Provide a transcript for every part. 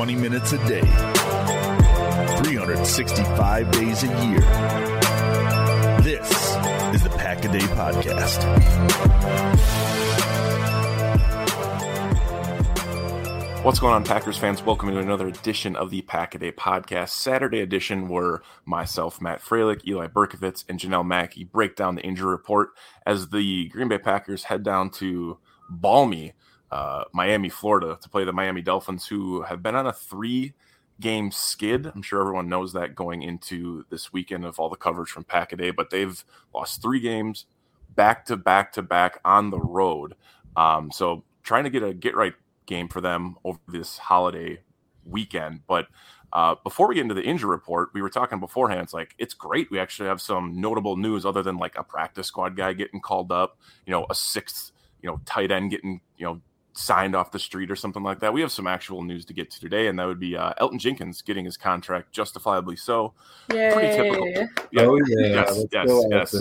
Twenty minutes a day, 365 days a year. This is the Pack a Day Podcast. What's going on, Packers fans? Welcome to another edition of the Pack a Day Podcast. Saturday edition, where myself, Matt Froelich, Eli Berkovitz, and Janelle Mackey break down the injury report as the Green Bay Packers head down to balmy uh, Miami, Florida, to play the Miami Dolphins, who have been on a three game skid. I'm sure everyone knows that going into this weekend of all the coverage from Pack a Day, but they've lost three games back to back to back on the road. Um, so trying to get a get right game for them over this holiday weekend. But uh, before we get into the injury report, we were talking beforehand. It's like it's great. We actually have some notable news other than like a practice squad guy getting called up, you know, a sixth, you know, tight end getting, you know, signed off the street or something like that. We have some actual news to get to today, and that would be uh, Elgton Jenkins getting his contract justifiably so. Yay. Pretty typical. Yeah, Oh, yeah. Yes, Let's yes, go, yes.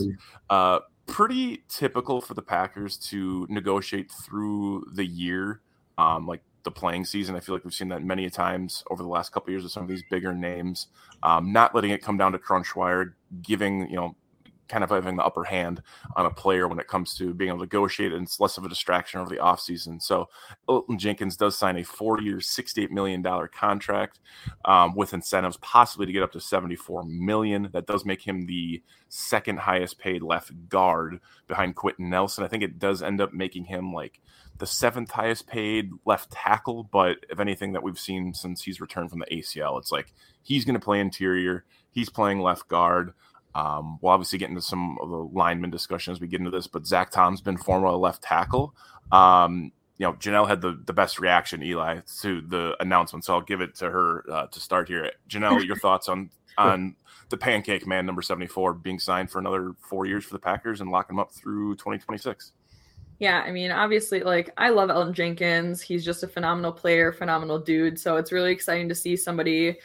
Uh, pretty typical for the Packers to negotiate through the year, um, like the playing season. I feel like we've seen that many times over the last couple of years with some of these bigger names. Um, not letting it come down to crunch wire, giving you know kind of having the upper hand on a player when it comes to being able to negotiate and it's less of a distraction over the offseason. So Elgton Jenkins does sign a four-year, $68 million contract um, with incentives possibly to get up to 74 million. That does make him the second highest paid left guard behind Quenton Nelson. I think it does end up making him like the seventh highest paid left tackle, but if anything that we've seen since he's returned from the ACL, it's like he's going to play interior, he's playing left guard. Um, we'll obviously get into some of the lineman discussion as we get into this, but Zach Tom's been former left tackle. Um, you know, Janelle had the, the best reaction, Eli, to the announcement, so I'll give it to her uh, to start here. Janelle, your thoughts on on the Pancake Man number seventy four being signed for another four years for the Packers and locking him up through twenty twenty six. Yeah, I mean, obviously, like I love Elgton Jenkins. He's just a phenomenal player, phenomenal dude. So it's really exciting to see somebody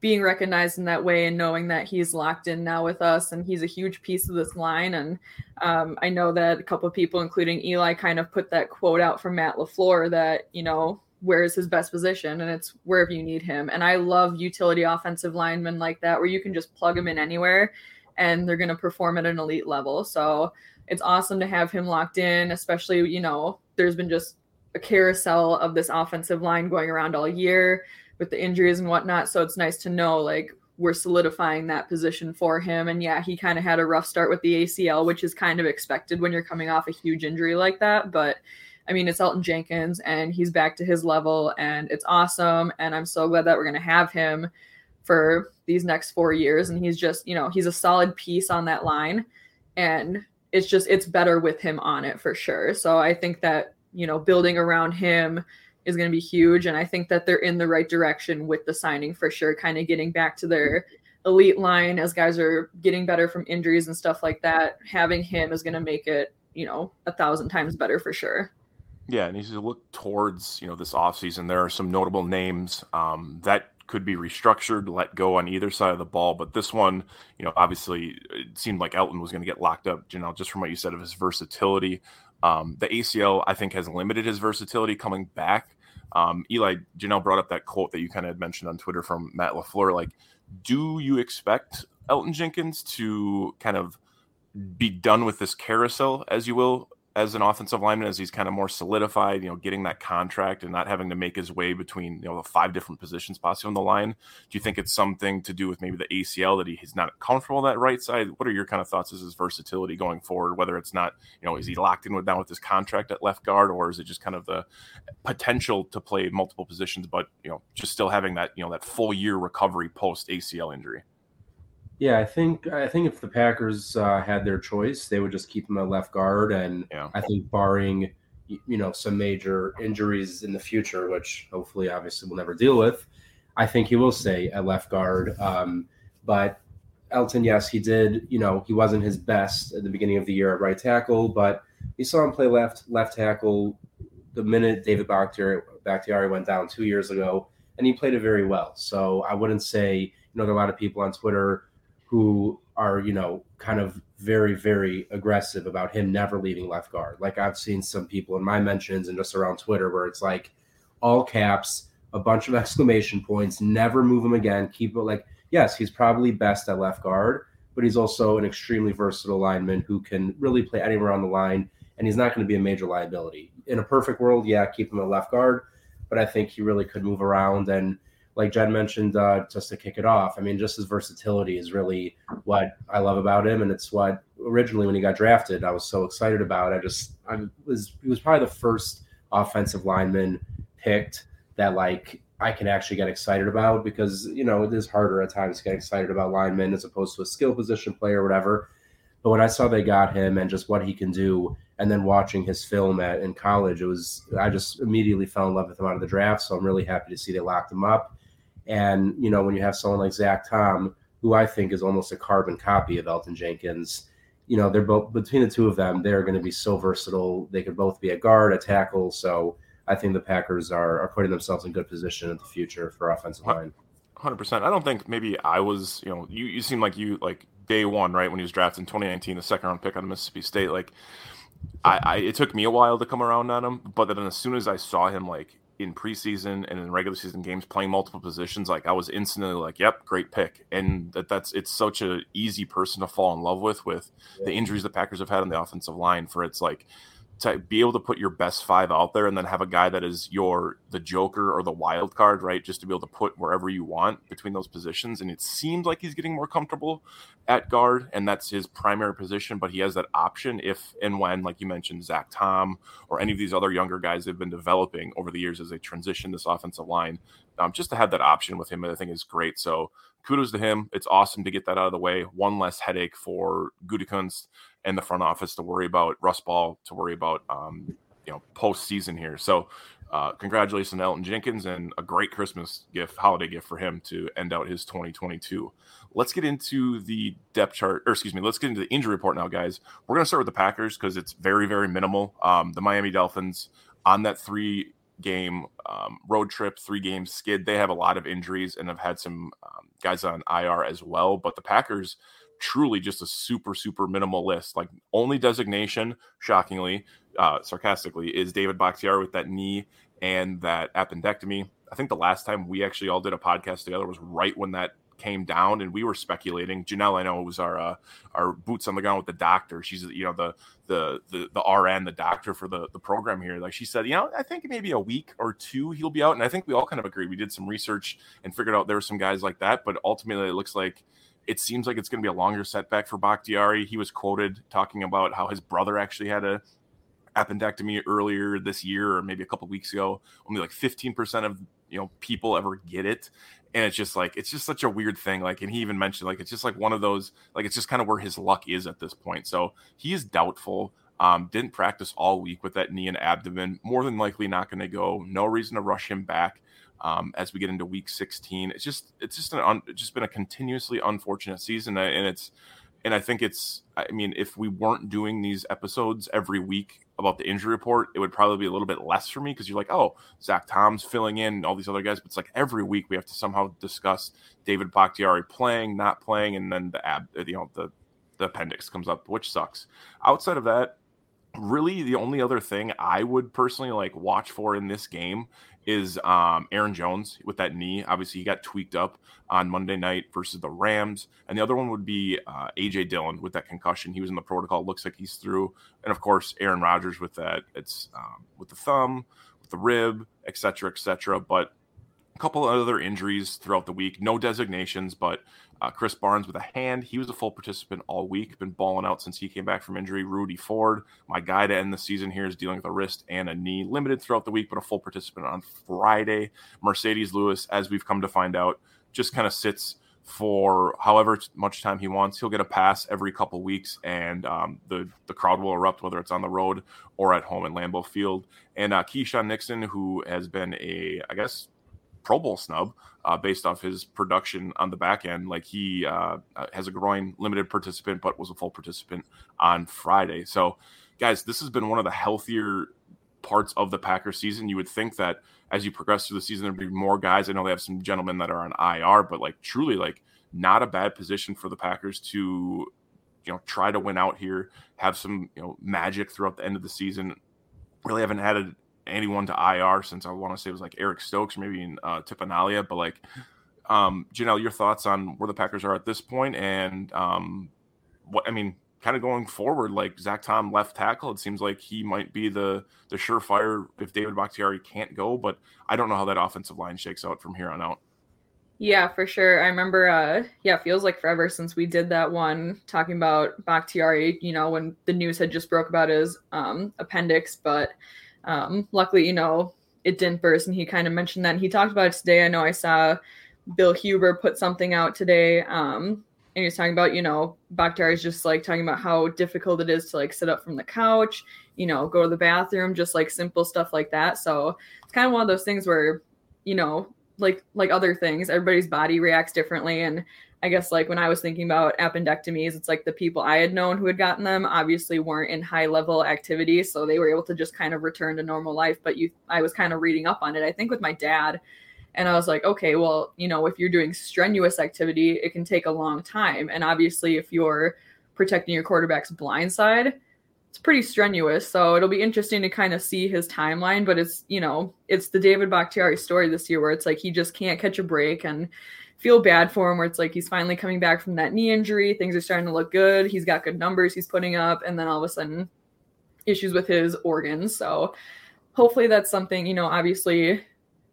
being recognized in that way and knowing that he's locked in now with us and he's a huge piece of this line. And um, I know that a couple of people, including Eli, kind of put that quote out from Matt LaFleur that, you know, where is his best position and it's wherever you need him. And I love utility offensive linemen like that where you can just plug him in anywhere and they're going to perform at an elite level. So it's awesome to have him locked in, especially, you know, there's been just a carousel of this offensive line going around all year with the injuries and whatnot. So it's nice to know like we're solidifying that position for him. And yeah, he kind of had a rough start with the ACL, which is kind of expected when you're coming off a huge injury like that. But I mean, it's Elgton Jenkins and he's back to his level and it's awesome. And I'm so glad that we're going to have him for these next four years. And he's just, you know, he's a solid piece on that line. And it's just, it's better with him on it for sure. So I think that, you know, building around him is going to be huge. And I think that they're in the right direction with the signing for sure, kind of getting back to their elite line as guys are getting better from injuries and stuff like that. Having him is going to make it, you know, a thousand times better for sure. Yeah, and he's look towards you know this offseason, there are some notable names um, that could be restructured, let go on either side of the ball. But this one, you know, obviously it seemed like Elgton was going to get locked up, you know, just from what you said of his versatility. Um, the ACL, I think, has limited his versatility coming back. Um, Eli Janelle brought up that quote that you kind of had mentioned on Twitter from Matt LaFleur. Like, do you expect Elgton Jenkins to kind of be done with this carousel, as you will, as an offensive lineman as he's kind of more solidified, you know, getting that contract and not having to make his way between, you know, the five different positions possibly on the line. Do you think it's something to do with maybe the ACL that he, he's not comfortable that right side? What are your kind of thoughts as his versatility going forward? Whether it's not, you know, is he locked in with down with his contract at left guard or is it just kind of the potential to play multiple positions, but, you know, just still having that, you know, that full year recovery post ACL injury? Yeah, I think I think if the Packers uh, had their choice, they would just keep him at left guard, and yeah. I think barring you know some major injuries in the future, which hopefully obviously we'll never deal with, I think he will stay at left guard. Um, but Elgton, yes, he did. You know, he wasn't his best at the beginning of the year at right tackle, but you saw him play left left tackle the minute David Bakhtiari, Bakhtiari went down two years ago, and he played it very well. So I wouldn't say you know there are a lot of people on Twitter who are, you know, kind of very, very aggressive about him never leaving left guard. Like I've seen some people in my mentions and just around Twitter where it's like all caps, a bunch of exclamation points, never move him again. Keep it like, yes, he's probably best at left guard, but he's also an extremely versatile lineman who can really play anywhere on the line, and he's not going to be a major liability. In a perfect world, yeah, keep him at left guard, but I think he really could move around and like Jen mentioned, uh, just to kick it off, I mean, just his versatility is really what I love about him, and it's what originally when he got drafted, I was so excited about. I just, I was, he was probably the first offensive lineman picked that like I can actually get excited about because you know it is harder at times to get excited about linemen as opposed to a skill position player or whatever. But when I saw they got him and just what he can do, and then watching his film at in college, it was I just immediately fell in love with him out of the draft. So I'm really happy to see they locked him up. And, you know, when you have someone like Zach Tom, who I think is almost a carbon copy of Elgton Jenkins, you know, they're both between the two of them, they're going to be so versatile. They could both be a guard, a tackle. So I think the Packers are, are putting themselves in good position in the future for offensive line. 100%. I don't think maybe I was, you know, you, you seem like you, like day one, right? When he was drafted in 2019, the second round pick on Mississippi State, like, I, I, it took me a while to come around on him, but then as soon as I saw him like in preseason and in regular season games playing multiple positions like i was instantly like yep great pick. And that that's it's such an easy person to fall in love with with the injuries the packers have had on the offensive line for it's like to be able to put your best five out there and then have a guy that is your the joker or the wild card right? Just to be able to put wherever you want between those positions. And it seems like he's getting more comfortable at guard and that's his primary position but he has that option if and when like you mentioned zach tom or any of these other younger guys they've been developing over the years as they transition this offensive line um, just to have that option with him i think is great. So kudos to him it's awesome to get that out of the way one less headache for Gutekunst and the front office to worry about Russ Ball, to worry about um, you know postseason here. So uh, congratulations to Elgton Jenkins and a great Christmas gift, holiday gift for him to end out his 2022. Let's get into the depth chart, or excuse me, let's get into the injury report now, guys. We're going to start with the Packers because it's very, very minimal. Um, the Miami Dolphins on that three game um, road trip, three game skid, they have a lot of injuries and have had some um, guys on IR as well. But the Packers, truly just a super super minimal list. Like only designation, shockingly, uh, sarcastically, is David Bakhtiari with that knee and that appendectomy. I think the last time we actually all did a podcast together was right when that came down, and we were speculating. Janelle, I know, it was our uh, our boots on the ground with the doctor. She's you know the the the the RN, the doctor for the the program here. Like she said, you know, I think maybe a week or two he'll be out, and I think we all kind of agreed. We did some research and figured out there were some guys like that, but ultimately it looks like it seems like it's going to be a longer setback for Bakhtiari. He was quoted talking about how his brother actually had a appendectomy earlier this year or maybe a couple weeks ago. Only like 15% of you know people ever get it. And it's just like it's just such a weird thing. Like, and he even mentioned like it's just like one of those like it's just kind of where his luck is at this point. So he is doubtful. Um, didn't practice all week with that knee and abdomen. More than likely not going to go. No reason to rush him back um, as we get into week 16. It's just it's just an un, just been a continuously unfortunate season, and it's and I think it's I mean if we weren't doing these episodes every week about the injury report, it would probably be a little bit less for me because you're like, oh, Zach Tom's filling in, all these other guys, but it's like every week we have to somehow discuss David Bakhtiari playing, not playing, and then the ab, uh, you know, the the appendix comes up, which sucks. Outside of that, really the only other thing I would personally like watch for in this game is um, Aaron Jones with that knee. Obviously, he got tweaked up on Monday night versus the Rams, and the other one would be uh, AJ Dillon with that concussion. He was in the protocol. Looks like he's through, and of course Aaron Rodgers with that. It's um, with the thumb, with the rib, etc., etc. But couple other injuries throughout the week. No designations, but uh, Krys Barnes with a hand. He was a full participant all week, been balling out since he came back from injury. Rudy Ford, my guy to end the season here, is dealing with a wrist and a knee. Limited throughout the week, but a full participant on Friday. Marcedes Lewis, as we've come to find out, just kind of sits for however much time he wants. He'll get a pass every couple weeks, and um, the the crowd will erupt, whether it's on the road or at home in Lambeau Field. And uh, Keisean Nixon, who has been a, I guess, Pro Bowl snub uh, based off his production on the back end. Like he uh, uh, has a groin limited participant, but was a full participant on Friday. So, guys, this has been one of the healthier parts of the Packers season. You would think that as you progress through the season, there'd be more guys. I know they have some gentlemen that are on IR, but like truly, like not a bad position for the Packers to, you know, try to win out here, have some, you know, magic throughout the end of the season. Really haven't had a, anyone to IR since I want to say it was like Eric Stokes maybe uh, Tipanalia. But like, um, Janelle, your thoughts on where the Packers are at this point and um, what I mean, kind of going forward, like Zach Tom left tackle, it seems like he might be the the surefire if David Bakhtiari can't go, but I don't know how that offensive line shakes out from here on out. Yeah, for sure. I remember uh yeah, feels like forever since we did that one talking about Bakhtiari, you know, when the news had just broke about his um appendix, but um, luckily, you know, it didn't burst, and he kind of mentioned that. And he talked about it today. I know I saw Bill Huber put something out today, um, and he was talking about, you know, Bakhtiari is just like talking about how difficult it is to like sit up from the couch, you know, go to the bathroom, just like simple stuff like that. So it's kind of one of those things where, you know, like like other things, everybody's body reacts differently, and I guess like when I was thinking about appendectomies, it's like the people I had known who had gotten them obviously weren't in high level activity, so they were able to just kind of return to normal life. But you, I was kind of reading up on it. I think with my dad, and I was like, okay, well, you know, if you're doing strenuous activity, it can take a long time, and obviously if you're protecting your quarterback's blind side, it's pretty strenuous. So it'll be interesting to kind of see his timeline. But it's you know, it's the David Bakhtiari story this year where it's like he just can't catch a break and feel bad for him where it's like he's finally coming back from that knee injury. Things are starting to look good. He's got good numbers he's putting up. And then all of a sudden, issues with his organs. So hopefully that's something, you know, obviously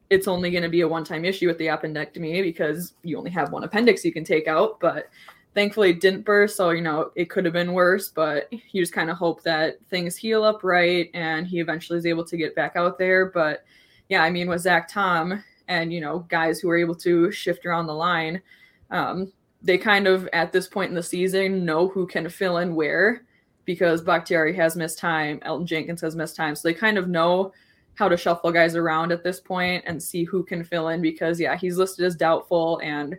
it's only going to be a one time issue with the appendectomy because you only have one appendix you can take out. But thankfully it didn't burst. So, you know, it could have been worse. But you just kind of hope that things heal up right and he eventually is able to get back out there. But yeah, I mean, with Zach Tom, and you know guys who are able to shift around the line um, they kind of at this point in the season know who can fill in where because Bakhtiari has missed time, Elgton Jenkins has missed time. So they kind of know how to shuffle guys around at this point and see who can fill in because yeah, he's listed as doubtful and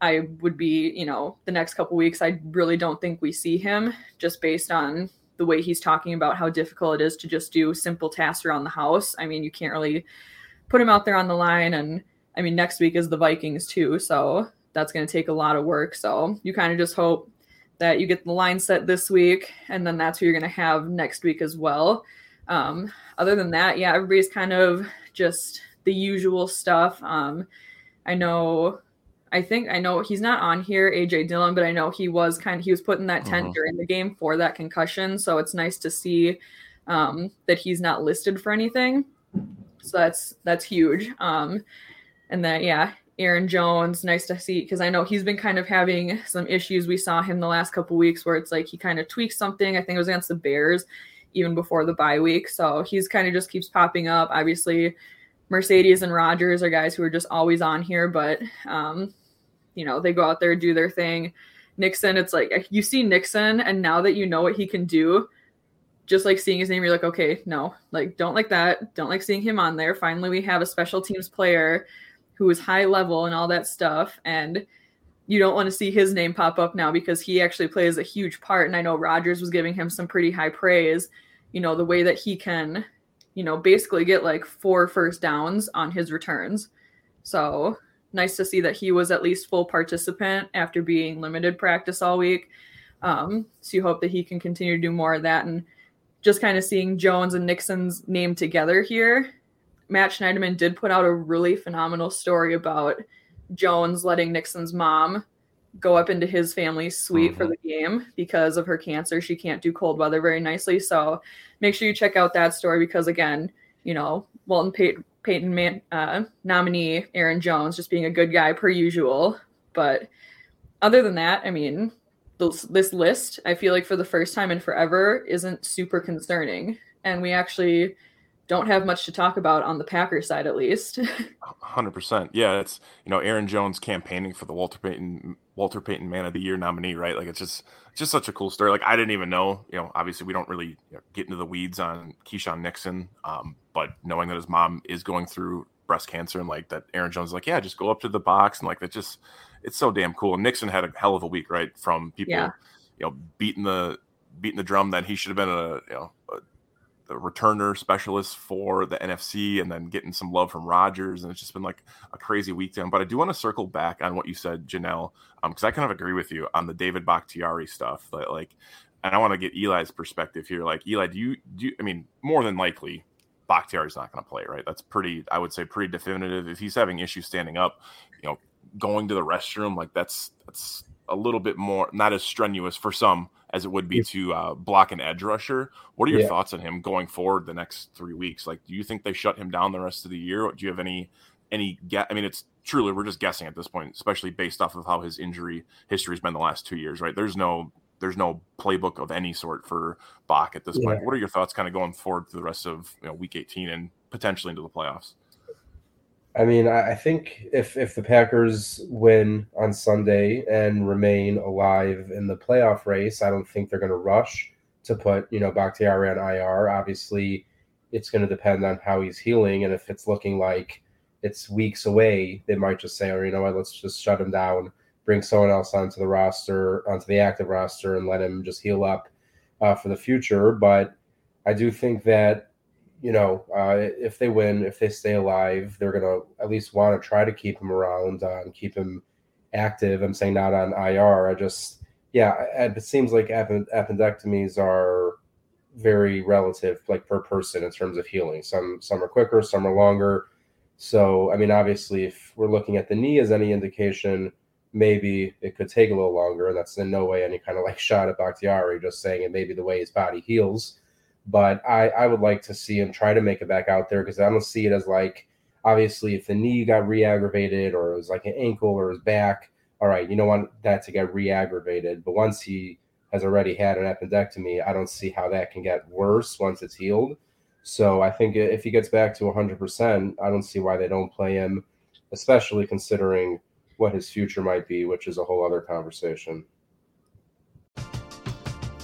I would be, you know, the next couple weeks I really don't think we see him just based on the way he's talking about how difficult it is to just do simple tasks around the house. I mean, you can't really put him out there on the line. And I mean, next week is the Vikings too. So that's going to take a lot of work. So you kind of just hope that you get the line set this week, and then that's who you're going to have next week as well. Um, other than that, yeah, everybody's kind of just the usual stuff. Um, I know I think I know he's not on here, AJ Dillon, but I know he was kind of he was put in that tent uh-huh. during the game for that concussion. So it's nice to see um, that he's not listed for anything. So that's that's huge. Um, and then yeah, Aaron Jones, nice to see because I know he's been kind of having some issues. We saw him the last couple weeks where it's like he kind of tweaks something. I think it was against the Bears even before the bye week. So he's kind of just keeps popping up. Obviously, Marcedes and Rodgers are guys who are just always on here, but um, you know, they go out there, do their thing. Nixon, it's like you see Nixon, and now that you know what he can do, just like seeing his name, you're like, okay, no, like don't like that. Don't like seeing him on there. Finally, we have a special teams player who is high level and all that stuff. And you don't want to see his name pop up now because he actually plays a huge part. And I know Rodgers was giving him some pretty high praise, you know, the way that he can, you know, basically get like four first downs on his returns. So nice to see that he was at least full participant after being limited practice all week. Um, so you hope that he can continue to do more of that. And just kind of seeing Jones and Nixon's name together here. Matt Schneiderman did put out a really phenomenal story about Jones letting Nixon's mom go up into his family's suite mm-hmm. for the game because of her cancer. She can't do cold weather very nicely. So make sure you check out that story because, again, you know, Walton Payton, Payton man, uh, nominee Aaron Jones just being a good guy per usual. But other than that, I mean, this, this list, I feel like for the first time in forever, isn't super concerning. And we actually don't have much to talk about on the Packer side, at least. Hundred percent. Yeah, it's you know Aaron Jones campaigning for the Walter Payton Walter Payton Man of the Year nominee, right? Like it's just just such a cool story. Like I didn't even know. You know, obviously we don't really you know, get into the weeds on Keisean Nixon, um, but knowing that his mom is going through breast cancer and like that, Aaron Jones is like, yeah, just go up to the box and like that. Just it's so damn cool. And Nixon had a hell of a week, right? From people, yeah. you know, beating the beating the drum that he should have been a you know a the returner specialist for the NFC and then getting some love from Rodgers, And it's just been like a crazy week to him. But I do want to circle back on what you said, Janelle, because um, I kind of agree with you on the David Bakhtiari stuff. That like, and I want to get Eli's perspective here. Like, Eli, do you do? You, I mean, more than likely, Bakhtiari's not going to play, right? That's pretty. I would say pretty definitive. If he's having issues standing up, you know, going to the restroom, like that's that's a little bit more not as strenuous for some as it would be to uh, block an edge rusher. What are your yeah. thoughts on him going forward the next three weeks? Like, do you think they shut him down the rest of the year? Do you have any any get? I mean, it's truly we're just guessing at this point, especially based off of how his injury history has been the last two years. Right? There's no there's no playbook of any sort for Bach at this yeah. point. What are your thoughts, kind of going forward through the rest of you know, Week 18 and potentially into the playoffs? I mean, I think if if the Packers win on Sunday and remain alive in the playoff race, I don't think they're going to rush to put you know Bakhtiari on IR. Obviously, it's going to depend on how he's healing, and if it's looking like it's weeks away, they might just say, "Oh, you know what? Let's just shut him down, bring someone else onto the roster, onto the active roster, and let him just heal up uh, for the future." But I do think that you know, uh, if they win, if they stay alive, they're going to at least want to try to keep him around uh, and keep him active. I'm saying not on IR. I just, yeah, it seems like appendectomies are very relative, like per person in terms of healing. Some some are quicker, some are longer. So, I mean, obviously, if we're looking at the knee as any indication, maybe it could take a little longer. And that's in no way any kind of like shot at Bakhtiari, just saying it may be the way his body heals but I, I would like to see him try to make it back out there because I don't see it as like obviously if the knee got re-aggravated or it was like an ankle or his back, all right, you don't want that to get re-aggravated. But once he has already had an appendectomy, I don't see how that can get worse once it's healed. So I think if he gets back to 100%, I don't see why they don't play him, especially considering what his future might be, which is a whole other conversation.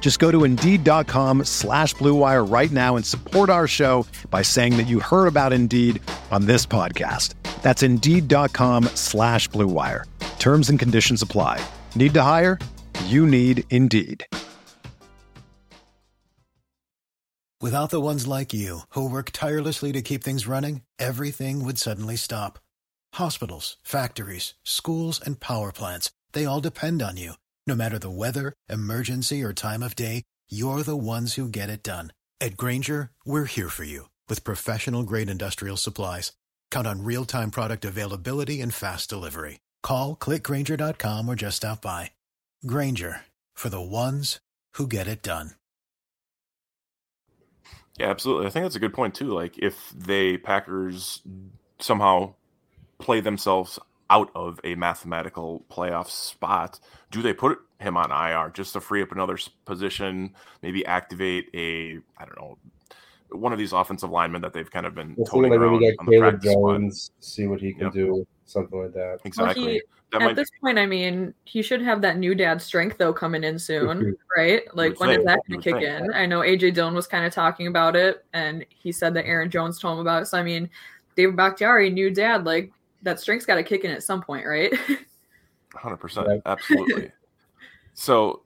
Just go to Indeed.com slash BlueWire right now and support our show by saying that you heard about Indeed on this podcast. That's Indeed.com slash BlueWire. Terms and conditions apply. Need to hire? You need Indeed. Without the ones like you, who work tirelessly to keep things running, everything would suddenly stop. Hospitals, factories, schools, and power plants, they all depend on you. No matter the weather, emergency, or time of day, you're the ones who get it done. At Grainger, we're here for you with professional grade industrial supplies. Count on real time product availability and fast delivery. Call clickgrainger.com or just stop by. Grainger for the ones who get it done. Yeah, absolutely. I think that's a good point too. Like if they Packers somehow play themselves out of a mathematical playoff spot, do they put him on IR just to free up another position, maybe activate a I don't know one of these offensive linemen that they've kind of been we'll toting around maybe get Caleb Jones, squad. see what he can yep. do, something like that. Exactly. Well, he, at might... this point, I mean, he should have that new dad strength though coming in soon, right? Like when think, is that going to kick think. in? I know AJ Dillon was kind of talking about it, and he said that Aaron Jones told him about it. So I mean, David Bakhtiari, new dad, like that strength's got to kick in at some point, right? Hundred percent, absolutely. so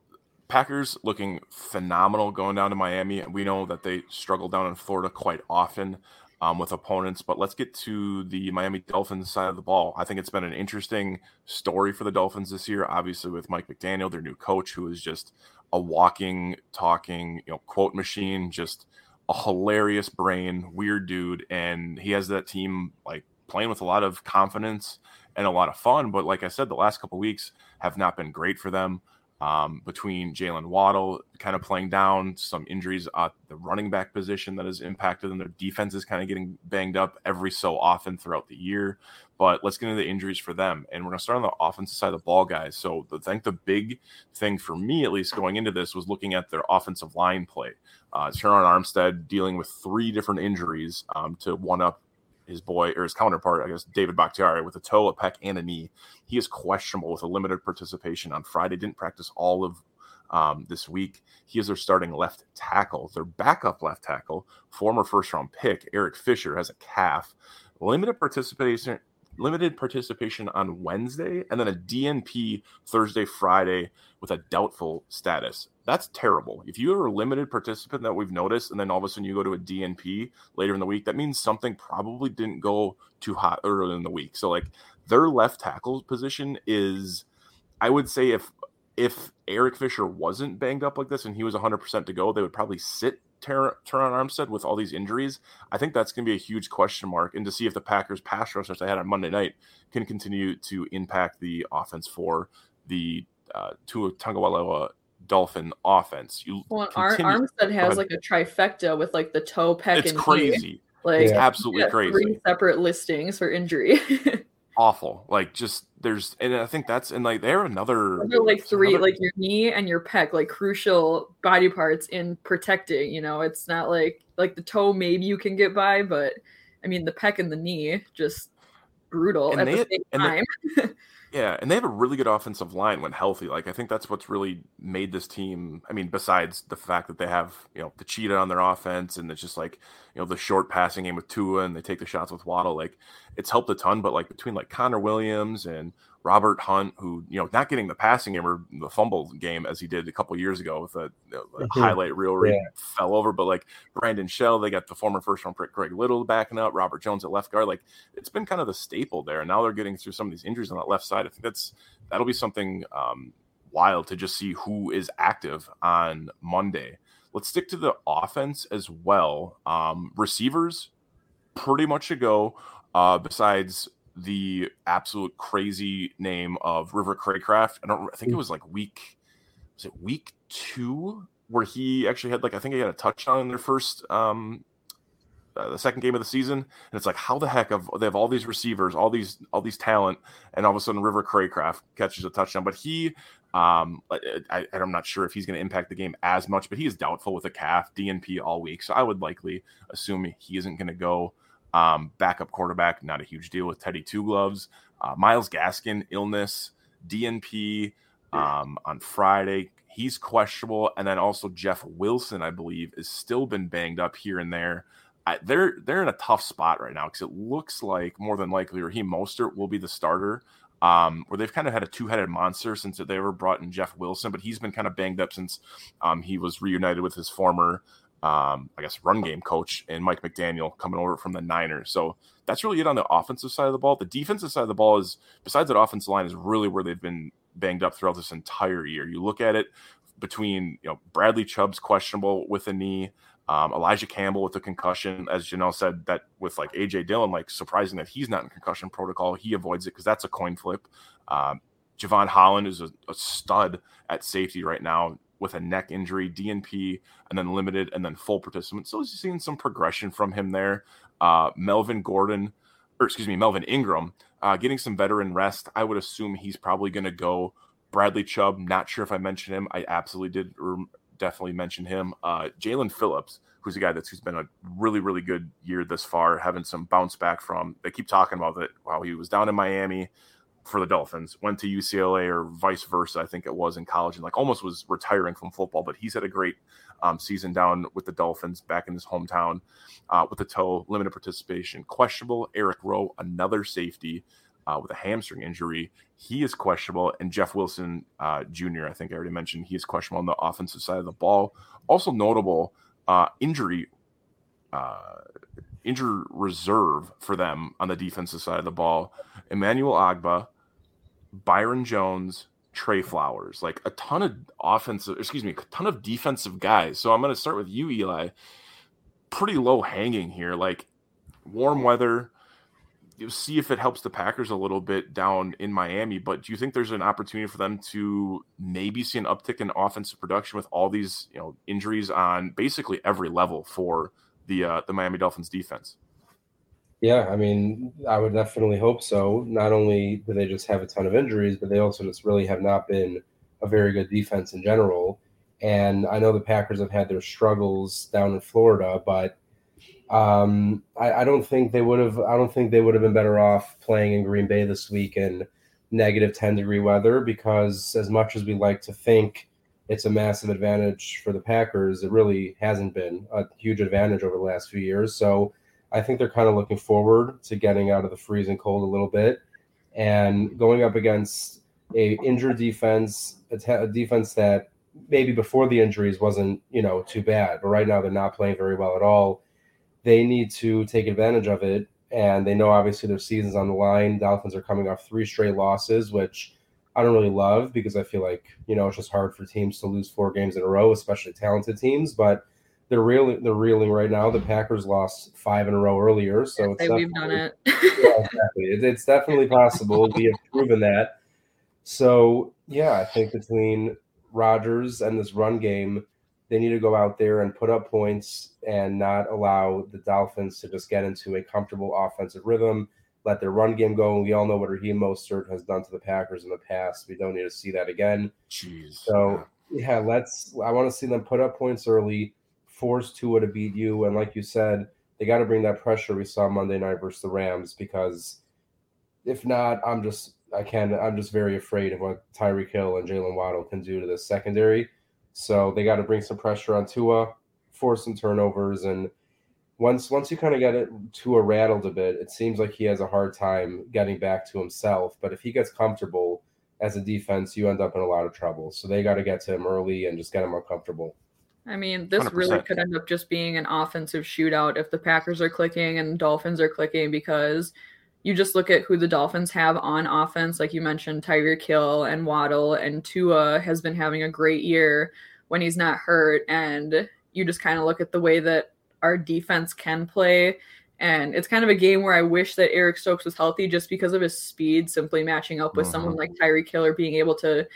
Packers looking phenomenal going down to Miami. And we know that they struggle down in Florida quite often um, with opponents, but let's get to the Miami Dolphins side of the ball. I think it's been an interesting story for the Dolphins this year, obviously with Mike McDaniel, their new coach, who is just a walking, talking, you know, quote machine, just a hilarious brain, weird dude, and he has that team like playing with a lot of confidence and a lot of fun. But like I said, the last couple weeks have not been great for them um, between Jaylen Waddle kind of playing down, some injuries at the running back position that has impacted them. Their defense is kind of getting banged up every so often throughout the year. But let's get into the injuries for them. And we're going to start on the offensive side of the ball, guys. So I think the big thing for me, at least going into this, was looking at their offensive line play. Uh, Terron Armstead dealing with three different injuries um, to one up his boy or his counterpart, I guess, David Bakhtiari, with a toe, a pec, and a knee. He is questionable with a limited participation on Friday. Didn't practice all of um, this week. He is their starting left tackle. Their backup left tackle, former first round pick Eric Fisher, has a calf. Limited participation limited participation on Wednesday and then a DNP Thursday, Friday with a doubtful status. That's terrible. If you are a limited participant that we've noticed, and then all of a sudden you go to a DNP later in the week, that means something probably didn't go too hot early in the week. So, like, their left tackle position is, I would say, if if Eric Fisher wasn't banged up like this and he was 100% to go, they would probably sit Terron Armstead with all these injuries, I think that's going to be a huge question mark. And to see if the Packers pass rush, as they had on Monday night, can continue to impact the offense for the uh, Tua Tagovailoa Dolphin offense. You well, continue, Armstead has like a trifecta with like the toe, pec, it's and crazy. Knee. Like it's absolutely crazy. Three separate listings for injury. awful. Like just there's and I think that's and like they're another they're like three another... like your knee and your pec like crucial body parts in protecting. You know, it's not like like the toe maybe you can get by, but I mean the pec and the knee just brutal and at they, the same time. Yeah, and they have a really good offensive line when healthy. Like I think that's what's really made this team. I mean, besides the fact that they have you know the cheetah on their offense, and it's just like you know the short passing game with Tua, and they take the shots with Waddle. Like it's helped a ton. But like between like Connor Williams and Robert Hunt, who you know not getting the passing game or the fumble game as he did a couple years ago with a, a mm-hmm. highlight reel where yeah. he fell over, but like Brandon Shell, they got the former first round pick Greg Little backing up, Robert Jones at left guard. Like it's been kind of the staple there. And now they're getting through some of these injuries on that left side. I think that's that'll be something um, wild to just see who is active on Monday. Let's stick to the offense as well. Um, receivers, pretty much a go. Uh, besides the absolute crazy name of River Cracraft. I don't. I think it was like week. Was it week two where he actually had like I think he had a touchdown in their first um uh, the second game of the season, and it's like how the heck have they have all these receivers, all these all these talent, and all of a sudden River Cracraft catches a touchdown, but he. Um, I, I'm not sure if he's going to impact the game as much, but he is doubtful with a calf DNP all week. So I would likely assume he isn't going to go. Um, backup quarterback, not a huge deal with Teddy Two Gloves. Uh, Myles Gaskin, illness, DNP um, on Friday. He's questionable, and then also Jeff Wilson, I believe, has still been banged up here and there. I, they're they're in a tough spot right now because it looks like more than likely Raheem Mostert will be the starter. Um, where they've kind of had a two-headed monster since they ever brought in Jeff Wilson, but he's been kind of banged up since um, he was reunited with his former, um, I guess, run game coach and Mike McDaniel coming over from the Niners. So that's really it on the offensive side of the ball. The defensive side of the ball is, besides that offensive line, is really where they've been banged up throughout this entire year. You look at it between you know Bradley Chubb's questionable with a knee. Um, Elijah Campbell with the concussion, as Janelle said, that with like AJ Dillon, like surprising that he's not in concussion protocol. He avoids it because that's a coin flip. Um, Jevon Holland is a, a, stud at safety right now with a neck injury, DNP, and then limited and then full participant. So he's seeing some progression from him there. Uh, Melvin Gordon, or excuse me, Melvin Ingram, uh, getting some veteran rest. I would assume he's probably going to go. Bradley Chubb, not sure if I mentioned him. I absolutely did definitely mention him. Uh, Jaelan Phillips, who's a guy that's who's been a really really good year this far, having some bounce back from. They keep talking about it while he was down in Miami for the Dolphins, went to UCLA or vice versa, I think it was in college, and like almost was retiring from football. But he's had a great um, season down with the Dolphins back in his hometown uh, with the toe, limited participation, questionable. Eric Rowe, another safety uh, with a hamstring injury. He is questionable. And Jeff Wilson uh, Jr., I think I already mentioned, he is questionable on the offensive side of the ball. Also notable uh, injury. Uh, injury reserve for them on the defensive side of the ball. Emmanuel Ogbah, Byron Jones, Trey Flowers, like a ton of offensive, excuse me, a ton of defensive guys. So I'm going to start with you, Eli. Pretty low hanging here. Like warm weather, you see if it helps the Packers a little bit down in Miami. But do you think there's an opportunity for them to maybe see an uptick in offensive production with all these you know injuries on basically every level for the uh, the Miami Dolphins defense? Yeah, I mean, I would definitely hope so. Not only do they just have a ton of injuries, but they also just really have not been a very good defense in general. And I know the Packers have had their struggles down in Florida, but um, I, I, don't think they would have. I don't think they would have been better off playing in Green Bay this week in negative ten degree weather. Because as much as we like to think it's a massive advantage for the Packers, it really hasn't been a huge advantage over the last few years. So I think they're kind of looking forward to getting out of the freezing cold a little bit and going up against a injured defense, a, defense that maybe before the injuries wasn't you know too bad, but right now they're not playing very well at all they need to take advantage of it. And they know obviously their season's on the line. Dolphins are coming off three straight losses, which I don't really love because I feel like, you know, it's just hard for teams to lose four games in a row, especially talented teams. But they're reeling they're reeling right now. The Packers lost five in a row earlier. So it's we've done it. yeah, exactly. it's definitely possible. we have proven that. So yeah, I think between Rodgers and this run game, they need to go out there and put up points and not allow the Dolphins to just get into a comfortable offensive rhythm, let their run game go. And we all know what Raheem Mostert has done to the Packers in the past. We don't need to see that again. Jeez. So yeah, let's. I want to see them put up points early, force Tua to beat you, and like you said, they got to bring that pressure we saw Monday night versus the Rams because if not, I'm just I can I'm just very afraid of what Tyreek Hill and Jaylen Waddle can do to the secondary. So they got to bring some pressure on Tua, force some turnovers, and once once you kind of get it Tua rattled a bit, it seems like he has a hard time getting back to himself. But if he gets comfortable as a defense, you end up in a lot of trouble. So they got to get to him early and just get him uncomfortable. I mean, this 100%. really could end up just being an offensive shootout if the Packers are clicking and Dolphins are clicking because you just look at who the Dolphins have on offense. Like you mentioned, Tyreek Hill and Waddle, and Tua has been having a great year when he's not hurt. And you just kind of look at the way that our defense can play. And it's kind of a game where I wish that Eric Stokes was healthy just because of his speed, simply matching up with mm-hmm. someone like Tyreek Hill or being able to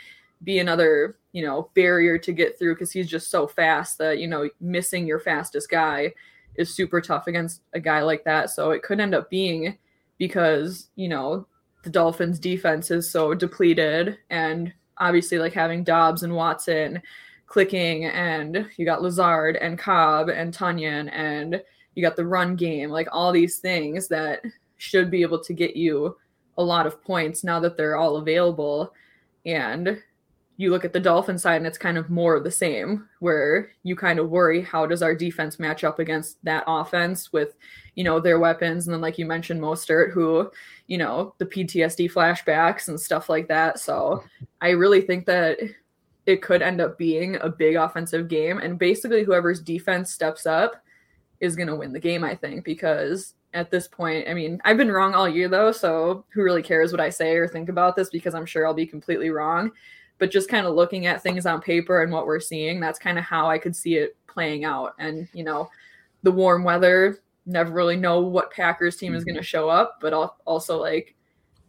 be another, you know, barrier to get through because he's just so fast that, you know, missing your fastest guy is super tough against a guy like that. So it could end up being because, you know, the Dolphins defense is so depleted and obviously like having Doubs and Watson clicking and you got Lazard and Cobb and Tonyan and you got the run game, like all these things that should be able to get you a lot of points now that they're all available. And you look at the Dolphin side and it's kind of more of the same, where you kind of worry how does our defense match up against that offense with, you know, their weapons. And then, like you mentioned, Mostert, who, you know, the PTSD flashbacks and stuff like that. So I really think that it could end up being a big offensive game. And basically, whoever's defense steps up is going to win the game, I think, because at this point, I mean, I've been wrong all year though. So who really cares what I say or think about this because I'm sure I'll be completely wrong but just kind of looking at things on paper and what we're seeing, that's kind of how I could see it playing out. And, you know, the warm weather, never really know what Packers team is going to mm-hmm. show up, but also like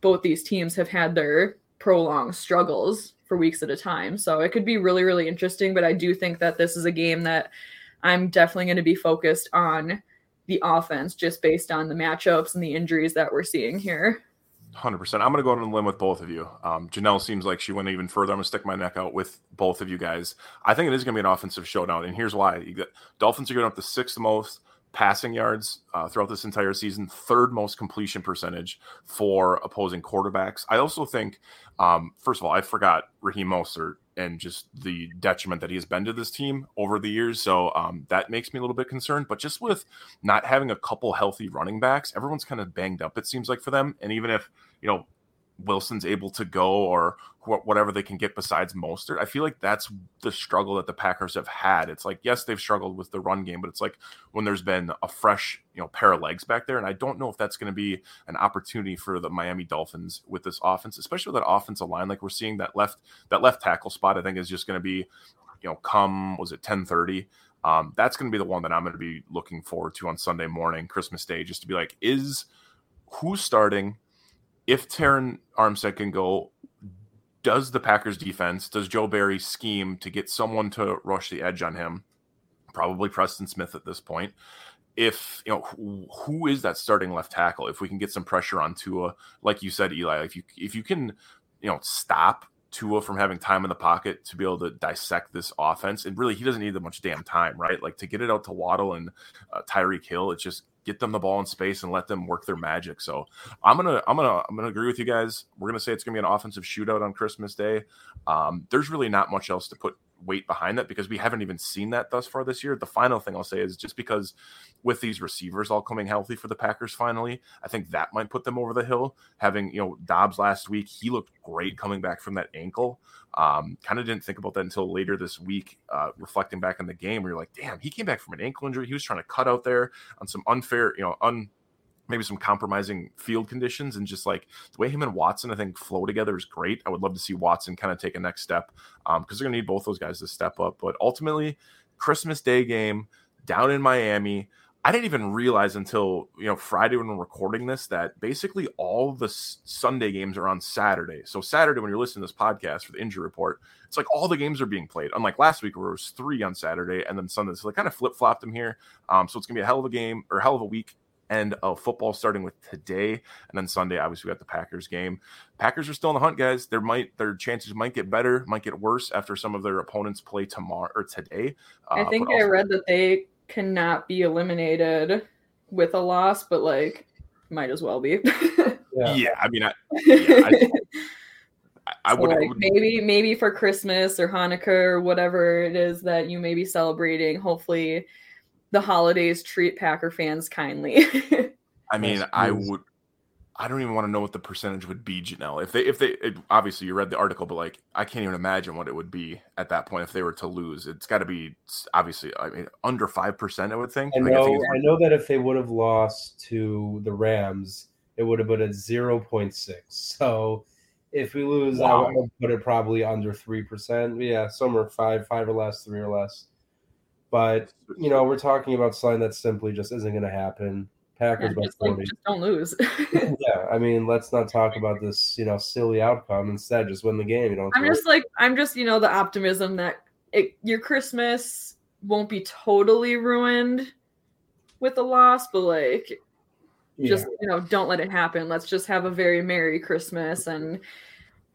both these teams have had their prolonged struggles for weeks at a time. So it could be really, really interesting. But I do think that this is a game that I'm definitely going to be focused on the offense just based on the matchups and the injuries that we're seeing here. Hundred percent. I'm going to go on a limb with both of you. Um, Janelle seems like she went even further. I'm going to stick my neck out with both of you guys. I think it is going to be an offensive showdown, and here's why: get, Dolphins are going up the sixth most passing yards uh, throughout this entire season, third most completion percentage for opposing quarterbacks. I also think, um, first of all, I forgot Raheem Mostert and just the detriment that he has been to this team over the years. So um, that makes me a little bit concerned. But just with not having a couple healthy running backs, everyone's kind of banged up, it seems like, for them. And even if, you know, Wilson's able to go or wh- whatever they can get besides Mostert. I feel like that's the struggle that the Packers have had. It's like yes, they've struggled with the run game, but it's like when there's been a fresh you know pair of legs back there, and I don't know if that's going to be an opportunity for the Miami Dolphins with this offense, especially with that offensive line. Like we're seeing that left that left tackle spot, I think is just going to be you know come was it ten thirty. Um, that's going to be the one that I'm going to be looking forward to on Sunday morning, Christmas Day, just to be like, is who's starting? If Terron Armstead can go, does the Packers defense, does Joe Barry scheme to get someone to rush the edge on him? Probably Preston Smith at this point. If you know who, who is that starting left tackle, if we can get some pressure on Tua, like you said, Eli, if you if you can, you know, stop Tua from having time in the pocket to be able to dissect this offense, and really he doesn't need that much damn time, right? Like to get it out to Waddle and uh, Tyreek Hill, it's just get them the ball in space and let them work their magic. So I'm gonna I'm gonna I'm gonna agree with you guys. We're gonna say it's gonna be an offensive shootout on Christmas Day. Um, there's really not much else to put weight behind that because we haven't even seen that thus far this year. The final thing I'll say is just because with these receivers all coming healthy for the Packers finally, I think that might put them over the hill. Having, you know, Doubs last week, he looked great coming back from that ankle. Um, kind of didn't think about that until later this week, uh, reflecting back on the game where you're like, damn, he came back from an ankle injury. He was trying to cut out there on some unfair, you know, un maybe some compromising field conditions and just like the way him and Watson I think flow together is great. I would love to see Watson kind of take a next step because um, they're gonna need both those guys to step up. But ultimately, Christmas Day game down in Miami. I didn't even realize until you know Friday when we're recording this that basically all the s- Sunday games are on Saturday. So Saturday when you're listening to this podcast for the injury report, it's like all the games are being played. Unlike last week where it was three on Saturday and then Sunday, so they kind of flip flopped them here. Um, so it's gonna be a hell of a game or hell of a week end of football starting with today and then Sunday. Obviously, we got the Packers game. Packers are still in the hunt, guys. Their might their chances might get better, might get worse after some of their opponents play tomorrow or today. Uh, I think I read that they cannot be eliminated with a loss, but like might as well be. yeah. yeah. I mean, I, yeah, I, I so would, like would, maybe maybe for Christmas or Hanukkah or whatever it is that you may be celebrating. Hopefully, the holidays treat Packer fans kindly. I mean, I would. I don't even want to know what the percentage would be, Janelle. If they, if they, it, obviously you read the article, but like I can't even imagine what it would be at that point if they were to lose. It's got to be obviously, I mean, under five percent. I would think. I know. I, I, know that if they would have lost to the Rams, it would have been at zero point six. So if we lose, wow. I would put it probably under three percent. Yeah, somewhere five, five or less, three or less. But you know, we're talking about something that simply just isn't going to happen. Packers yeah, just, like, just don't lose. yeah, I mean, let's not talk about this, you know, silly outcome. Instead, just win the game. You know, I'm just like, I'm just, you know, the optimism that it, your Christmas won't be totally ruined, with a loss, but like yeah. just you know, don't let it happen. Let's just have a very merry Christmas and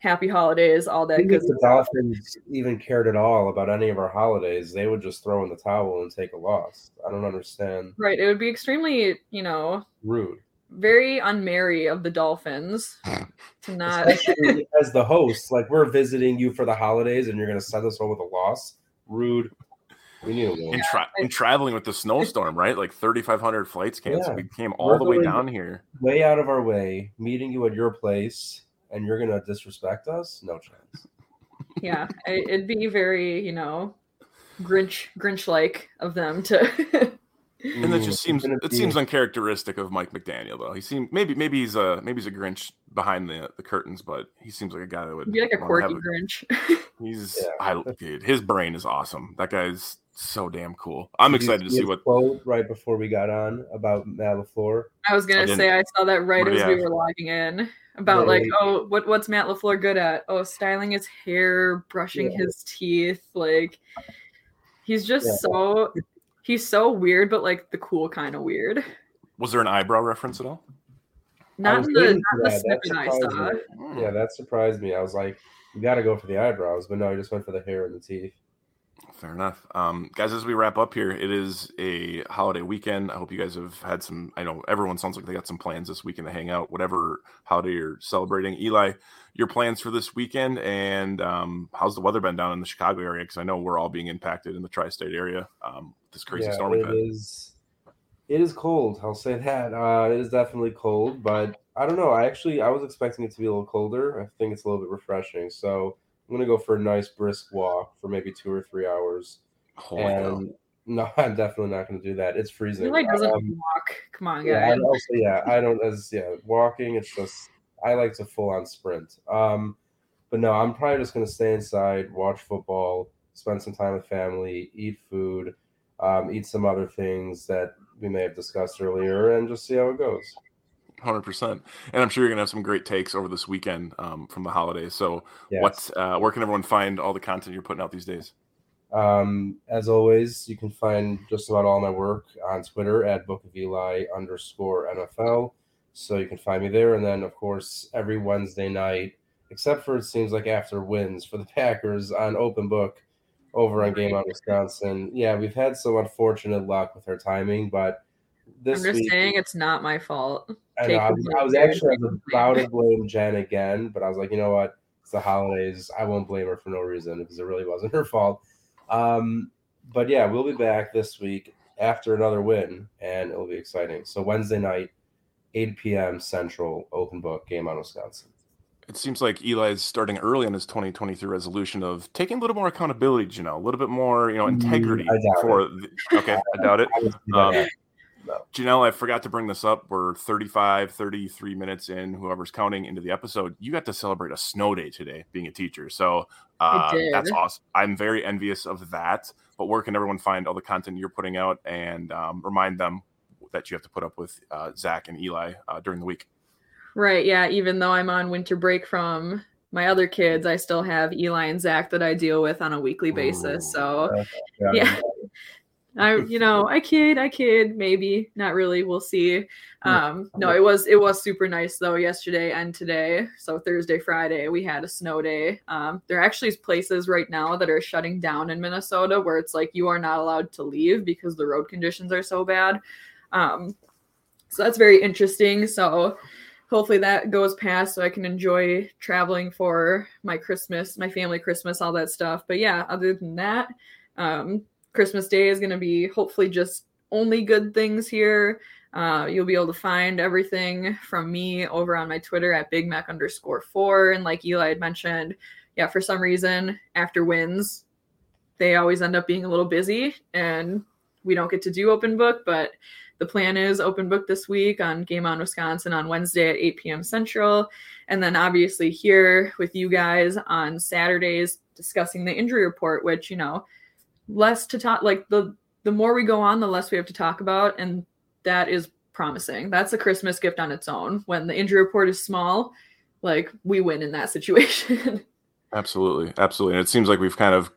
happy holidays, all that. If the Dolphins even cared at all about any of our holidays, they would just throw in the towel and take a loss. I don't understand. Right. It would be extremely, you know, rude. Very unmerry of the Dolphins to not as the host, like we're visiting you for the holidays and you're gonna send us home with a loss. Rude. We need a win. And, tra- and traveling with the snowstorm, right? Like 3,500 flights canceled. Yeah. We came all we're the way down here. Way out of our way, meeting you at your place and you're gonna disrespect us? No chance. Yeah, it'd be very, you know, Grinch Grinch like of them to. and that just mm, seems it seems uncharacteristic of Mike McDaniel though. He seems maybe maybe he's a maybe he's a Grinch behind the the curtains, but he seems like a guy that would be like a quirky a, Grinch. He's yeah. I dude, his brain is awesome. That guy's so damn cool. I'm Did excited to see what quote right before we got on about Matt LaFleur. I was gonna I say I saw that right as we were logging in about like oh what what's Matt LaFleur good at? Oh, styling his hair, brushing yeah. his teeth, like he's just yeah. so he's so weird, but like the cool kind of weird. Was there an eyebrow reference at all? Not the, not the snippet I saw. Yeah, that surprised me. I was like, you got to go for the eyebrows, but no, he just went for the hair and the teeth. Fair enough. Um, guys, as we wrap up here, it is a holiday weekend. I hope you guys have had some. I know everyone sounds like they got some plans this weekend to hang out, whatever holiday you're celebrating. Eli, your plans for this weekend, and um, how's the weather been down in the Chicago area? Because I know we're all being impacted in the tri state area. Um, this crazy yeah, storm. It is, it is cold. I'll say that. Uh, it is definitely cold, but I don't know. I actually I was expecting it to be a little colder. I think it's a little bit refreshing. So I'm gonna go for a nice brisk walk for maybe two or three hours. Oh and no, I'm definitely not gonna do that. It's freezing. He like doesn't um, walk. Come on, yeah, guys. Also, yeah, I don't as yeah, walking. It's just I like to full on sprint. Um, but no, I'm probably just gonna stay inside, watch football, spend some time with family, eat food, um, eat some other things that we may have discussed earlier, and just see how it goes hundred percent. And I'm sure you're gonna have some great takes over this weekend um, from the holidays. So, yes. what? Uh, where can everyone find all the content you're putting out these days? Um, as always, you can find just about all my work on Twitter at Book of Eli underscore NFL. So you can find me there, and then of course every Wednesday night, except for it seems like after wins for the Packers on Open Book over on Game on Wisconsin. Yeah, we've had some unfortunate luck with our timing, but this I'm just week, saying it's not my fault. I, know, I, was, I was actually about to blame Jen again, but I was like, you know what? It's the holidays. I won't blame her for no reason because it really wasn't her fault. Um, but yeah, we'll be back this week after another win, and it'll be exciting. So Wednesday night, 8 p.m. Central, open book game on Wisconsin. It seems like Eli is starting early on his 2023 resolution of taking a little more accountability, you know, a little bit more, you know, mm, integrity for. The, okay, I doubt it. Um, no. Janelle, I forgot to bring this up. We're 35, 33 minutes in, whoever's counting into the episode. You got to celebrate a snow day today being a teacher. So uh, that's awesome. I'm very envious of that. But where can everyone find all the content you're putting out and um, remind them that you have to put up with uh, Zach and Eli uh, during the week? Right. Yeah. Even though I'm on winter break from my other kids, I still have Eli and Zach that I deal with on a weekly basis. Ooh. So, yeah. I, you know, I kid, I kid, maybe not really. We'll see. Um, no, it was it was super nice though yesterday and today. So Thursday, Friday, we had a snow day. Um, there are actually places right now that are shutting down in Minnesota where it's like you are not allowed to leave because the road conditions are so bad. Um, so that's very interesting. So hopefully that goes past so I can enjoy traveling for my Christmas, my family Christmas, all that stuff. But yeah, other than that, um, Christmas Day is going to be hopefully just only good things here. Uh, you'll be able to find everything from me over on my Twitter at Big Mac underscore four. And like Eli had mentioned, yeah, for some reason, after wins, they always end up being a little busy and we don't get to do open book, but the plan is open book this week on Game on Wisconsin on Wednesday at 8 p.m. Central. And then obviously here with you guys on Saturdays discussing the injury report, which, you know, less to talk like the the more we go on the less we have to talk about and that is promising that's a christmas gift on its own when the injury report is small like we win in that situation absolutely absolutely and it seems like we've kind of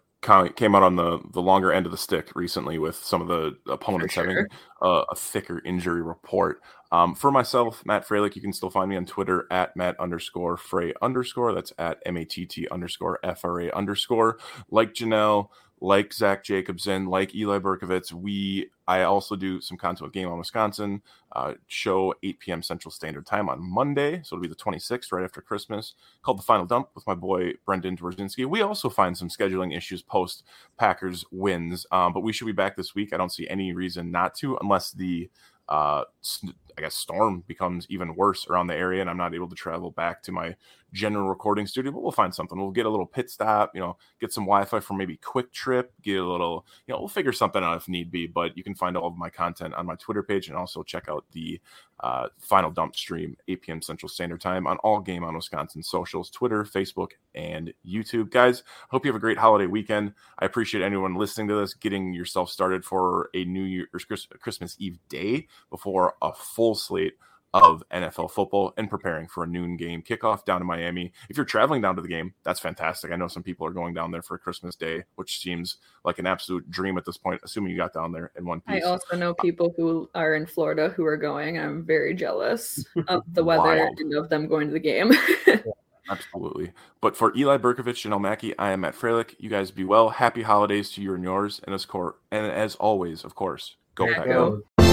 came out on the the longer end of the stick recently with some of the opponents sure. having a thicker injury report. Um, for myself, Matt Fralick, you can still find me on Twitter at Matt underscore Frey underscore. That's at M A T T underscore F R A underscore. Like Janelle, like Zach Jacobson, like Eli Berkovitz, we I also do some content with Game on Wisconsin. Uh, show 8 p.m. Central Standard Time on Monday, so it'll be the 26th, right after Christmas. Called the Final Dump with my boy Brendan Dworzinski. We also find some scheduling issues post Packers wins, um, but we should be back this week. I don't see any reason not to, unless the uh, I guess storm becomes even worse around the area, and I'm not able to travel back to my general recording studio. But we'll find something. We'll get a little pit stop, you know, get some Wi-Fi for maybe Kwik Trip, get a little, you know, we'll figure something out if need be. But you can find all of my content on my Twitter page, and also check out the uh, Final Dump stream 8 p.m. Central Standard Time on all Game on Wisconsin socials, Twitter, Facebook, and YouTube. Guys, hope you have a great holiday weekend. I appreciate anyone listening to this, getting yourself started for a New Year Christmas Eve day before a full slate of NFL football and preparing for a noon game kickoff down in Miami. If you're traveling down to the game, that's fantastic. I know some people are going down there for Christmas Day, which seems like an absolute dream at this point, assuming you got down there in one piece. I also know uh, people who are in Florida who are going. I'm very jealous of the weather and of them going to the game. Absolutely. But for Eli Berkovich and Elmaki, I am Matt Fralick. You guys be well. Happy holidays to you and yours. And as, cor- and as always, of course, go. Go.